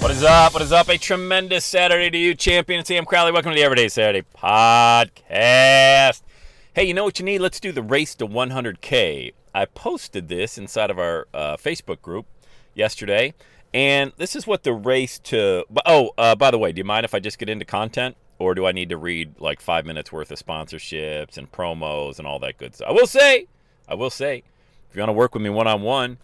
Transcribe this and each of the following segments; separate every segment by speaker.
Speaker 1: What is up? What is up? A tremendous Saturday to you, champion Sam Crowley. Welcome to the Everyday Saturday podcast. Hey, you know what you need? Let's do the race to 100K. I posted this inside of our uh, Facebook group yesterday, and this is what the race to. Oh, uh, by the way, do you mind if I just get into content? Or do I need to read like five minutes worth of sponsorships and promos and all that good stuff? I will say, I will say, if you want to work with me one on one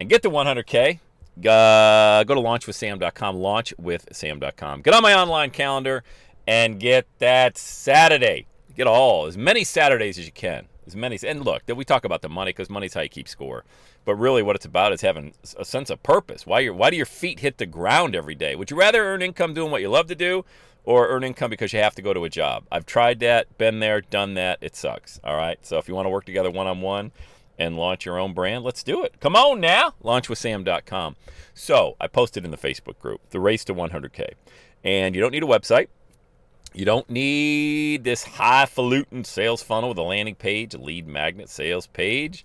Speaker 1: and get to 100K, uh, go to launchwithsam.com, launchwithsam.com. Get on my online calendar and get that Saturday. Get all, as many Saturdays as you can. As many, and look, we talk about the money because money's how you keep score. But really, what it's about is having a sense of purpose. Why, you why do your feet hit the ground every day? Would you rather earn income doing what you love to do or earn income because you have to go to a job? I've tried that, been there, done that. It sucks. All right. So if you want to work together one on one, and launch your own brand, let's do it. Come on now, launchwithsam.com. So I posted in the Facebook group, the race to 100K. And you don't need a website. You don't need this highfalutin sales funnel with a landing page, a lead magnet sales page,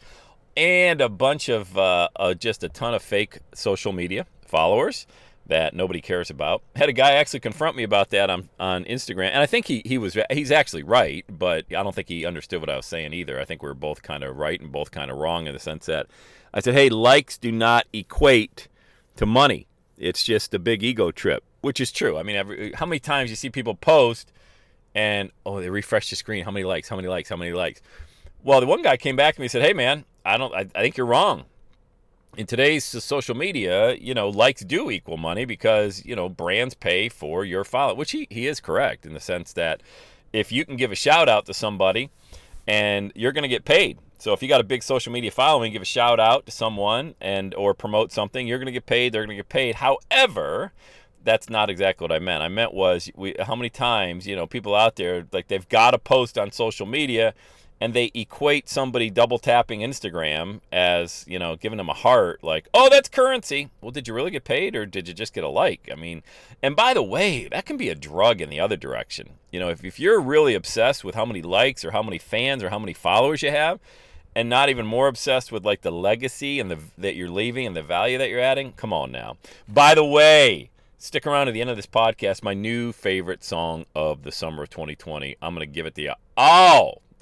Speaker 1: and a bunch of uh, uh, just a ton of fake social media followers that nobody cares about. Had a guy actually confront me about that on, on Instagram, and I think he, he was he's actually right, but I don't think he understood what I was saying either. I think we are both kind of right and both kind of wrong in the sense that I said, "Hey, likes do not equate to money. It's just a big ego trip," which is true. I mean, every, how many times you see people post and oh, they refresh the screen, how many likes, how many likes, how many likes. Well, the one guy came back to me and said, "Hey, man, I don't. I, I think you're wrong in today's social media, you know, likes do equal money because, you know, brands pay for your follow, which he, he is correct in the sense that if you can give a shout out to somebody and you're going to get paid. So if you got a big social media following, give a shout out to someone and or promote something, you're going to get paid, they're going to get paid. However, that's not exactly what I meant. I meant was we, how many times, you know, people out there like they've got to post on social media and they equate somebody double tapping Instagram as, you know, giving them a heart, like, oh, that's currency. Well, did you really get paid or did you just get a like? I mean, and by the way, that can be a drug in the other direction. You know, if, if you're really obsessed with how many likes or how many fans or how many followers you have, and not even more obsessed with like the legacy and the that you're leaving and the value that you're adding, come on now. By the way, stick around to the end of this podcast. My new favorite song of the summer of 2020. I'm gonna give it to you.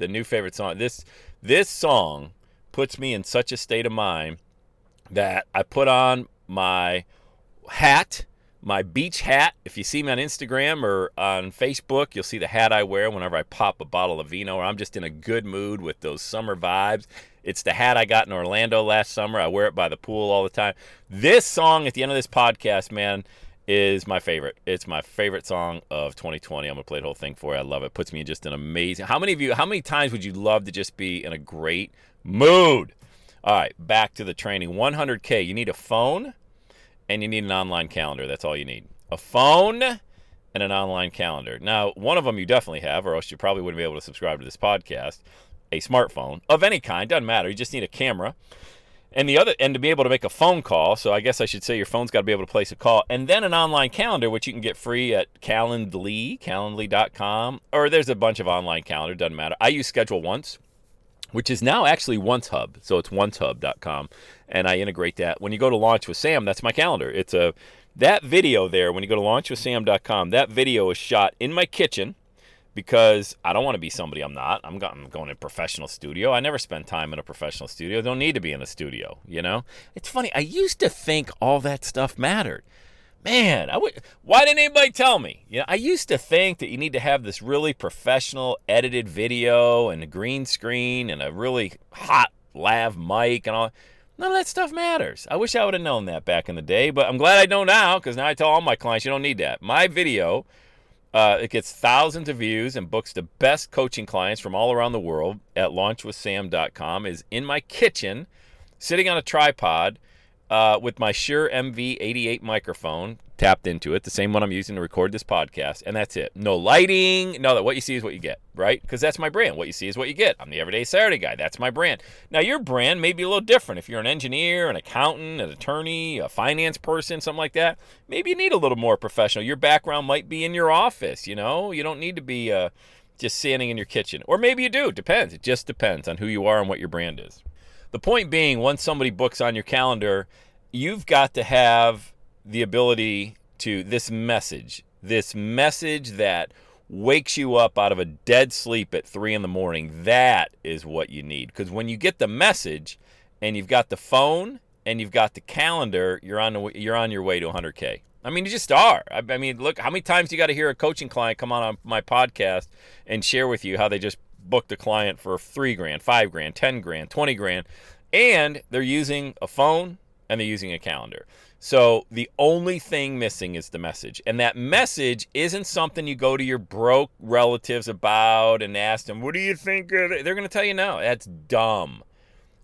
Speaker 1: The new favorite song. This this song puts me in such a state of mind that I put on my hat, my beach hat. If you see me on Instagram or on Facebook, you'll see the hat I wear whenever I pop a bottle of vino or I'm just in a good mood with those summer vibes. It's the hat I got in Orlando last summer. I wear it by the pool all the time. This song at the end of this podcast, man, is my favorite. It's my favorite song of 2020. I'm gonna play the whole thing for you. I love it. Puts me in just an amazing. How many of you? How many times would you love to just be in a great mood? All right, back to the training. 100k. You need a phone, and you need an online calendar. That's all you need. A phone and an online calendar. Now, one of them you definitely have, or else you probably wouldn't be able to subscribe to this podcast. A smartphone of any kind doesn't matter. You just need a camera and the other and to be able to make a phone call so i guess i should say your phone's got to be able to place a call and then an online calendar which you can get free at calendly calendly.com or there's a bunch of online calendar doesn't matter. I use schedule once which is now actually once hub so it's oncehub.com and i integrate that. When you go to launch with sam that's my calendar. It's a that video there when you go to launchwithsam.com that video is shot in my kitchen because I don't want to be somebody I'm not. I'm going, to a professional studio. I never spend time in a professional studio. I don't need to be in a studio, you know? It's funny. I used to think all that stuff mattered. Man, I would, why didn't anybody tell me? You know, I used to think that you need to have this really professional edited video and a green screen and a really hot lav mic and all. None of that stuff matters. I wish I would have known that back in the day, but I'm glad I know now because now I tell all my clients you don't need that. My video, uh, it gets thousands of views and books the best coaching clients from all around the world at launchwithsam.com is in my kitchen, sitting on a tripod uh, with my Shure MV88 microphone tapped into it, the same one I'm using to record this podcast, and that's it. No lighting, no that. What you see is what you get, right? Because that's my brand. What you see is what you get. I'm the Everyday Saturday guy. That's my brand. Now your brand may be a little different. If you're an engineer, an accountant, an attorney, a finance person, something like that, maybe you need a little more professional. Your background might be in your office. You know, you don't need to be uh, just standing in your kitchen, or maybe you do. Depends. It just depends on who you are and what your brand is. The point being, once somebody books on your calendar, you've got to have the ability to this message, this message that wakes you up out of a dead sleep at three in the morning. That is what you need. Because when you get the message and you've got the phone and you've got the calendar, you're on you're on your way to 100k. I mean, you just are. I, I mean, look, how many times you got to hear a coaching client come on on my podcast and share with you how they just booked a client for three grand, five grand, ten grand, twenty grand, and they're using a phone and they're using a calendar. So the only thing missing is the message. And that message isn't something you go to your broke relatives about and ask them, what do you think? They're going to tell you no. That's dumb.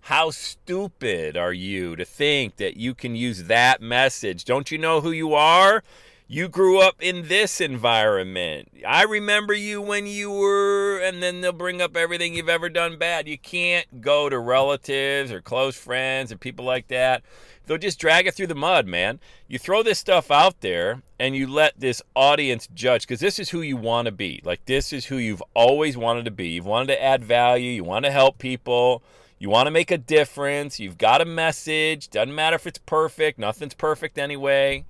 Speaker 1: How stupid are you to think that you can use that message? Don't you know who you are? You grew up in this environment. I remember you when you were, and then they'll bring up everything you've ever done bad. You can't go to relatives or close friends or people like that. They'll just drag it through the mud, man. You throw this stuff out there and you let this audience judge because this is who you want to be. Like, this is who you've always wanted to be. You've wanted to add value, you want to help people. You want to make a difference. You've got a message. Doesn't matter if it's perfect. Nothing's perfect anyway.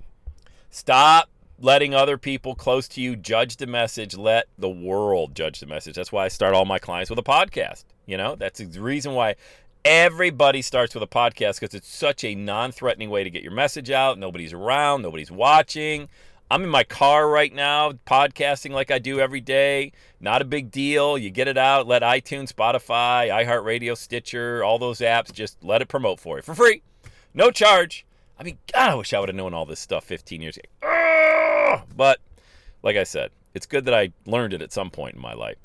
Speaker 1: Stop letting other people close to you judge the message. Let the world judge the message. That's why I start all my clients with a podcast. You know, that's the reason why everybody starts with a podcast because it's such a non threatening way to get your message out. Nobody's around, nobody's watching. I'm in my car right now, podcasting like I do every day. Not a big deal. You get it out, let iTunes, Spotify, iHeartRadio, Stitcher, all those apps, just let it promote for you for free. No charge. I mean, God, I wish I would have known all this stuff 15 years ago. But like I said, it's good that I learned it at some point in my life.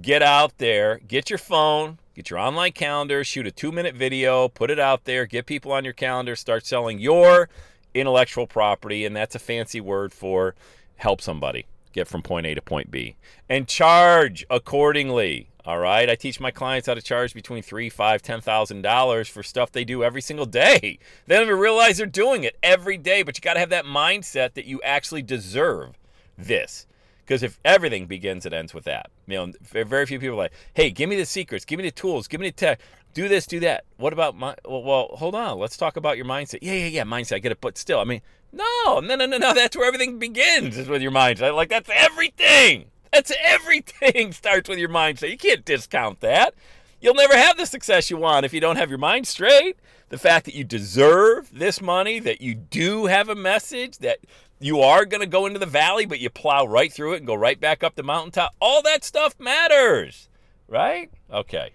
Speaker 1: Get out there, get your phone, get your online calendar, shoot a two minute video, put it out there, get people on your calendar, start selling your intellectual property. And that's a fancy word for help somebody get from point A to point B and charge accordingly. All right. I teach my clients how to charge between three, five, ten thousand dollars for stuff they do every single day. They don't even realize they're doing it every day, but you got to have that mindset that you actually deserve this. Because if everything begins and ends with that, you know, very few people are like, hey, give me the secrets, give me the tools, give me the tech, do this, do that. What about my, well, well, hold on, let's talk about your mindset. Yeah, yeah, yeah, mindset, I get it, but still, I mean, no, no, no, no, no, that's where everything begins is with your mindset. Like, that's everything. That's everything starts with your mindset. You can't discount that. You'll never have the success you want if you don't have your mind straight. The fact that you deserve this money, that you do have a message, that you are going to go into the valley, but you plow right through it and go right back up the mountaintop. All that stuff matters, right? Okay.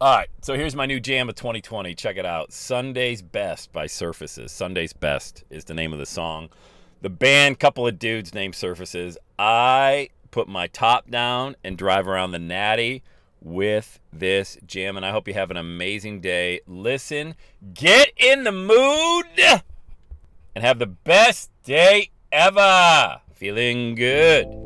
Speaker 1: All right. So here's my new jam of 2020. Check it out Sunday's Best by Surfaces. Sunday's Best is the name of the song. The band, couple of dudes named Surfaces. I put my top down and drive around the Natty with this jam. And I hope you have an amazing day. Listen, get in the mood, and have the best day ever. Feeling good.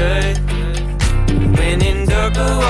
Speaker 2: Should. When in dark,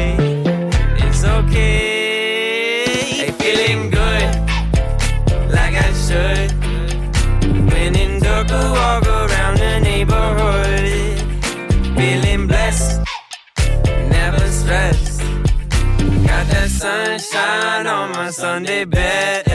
Speaker 2: Okay. Hey, feeling good, like I should. When in dark, walk around the neighborhood. Feeling blessed, never stressed. Got that sunshine on my Sunday best.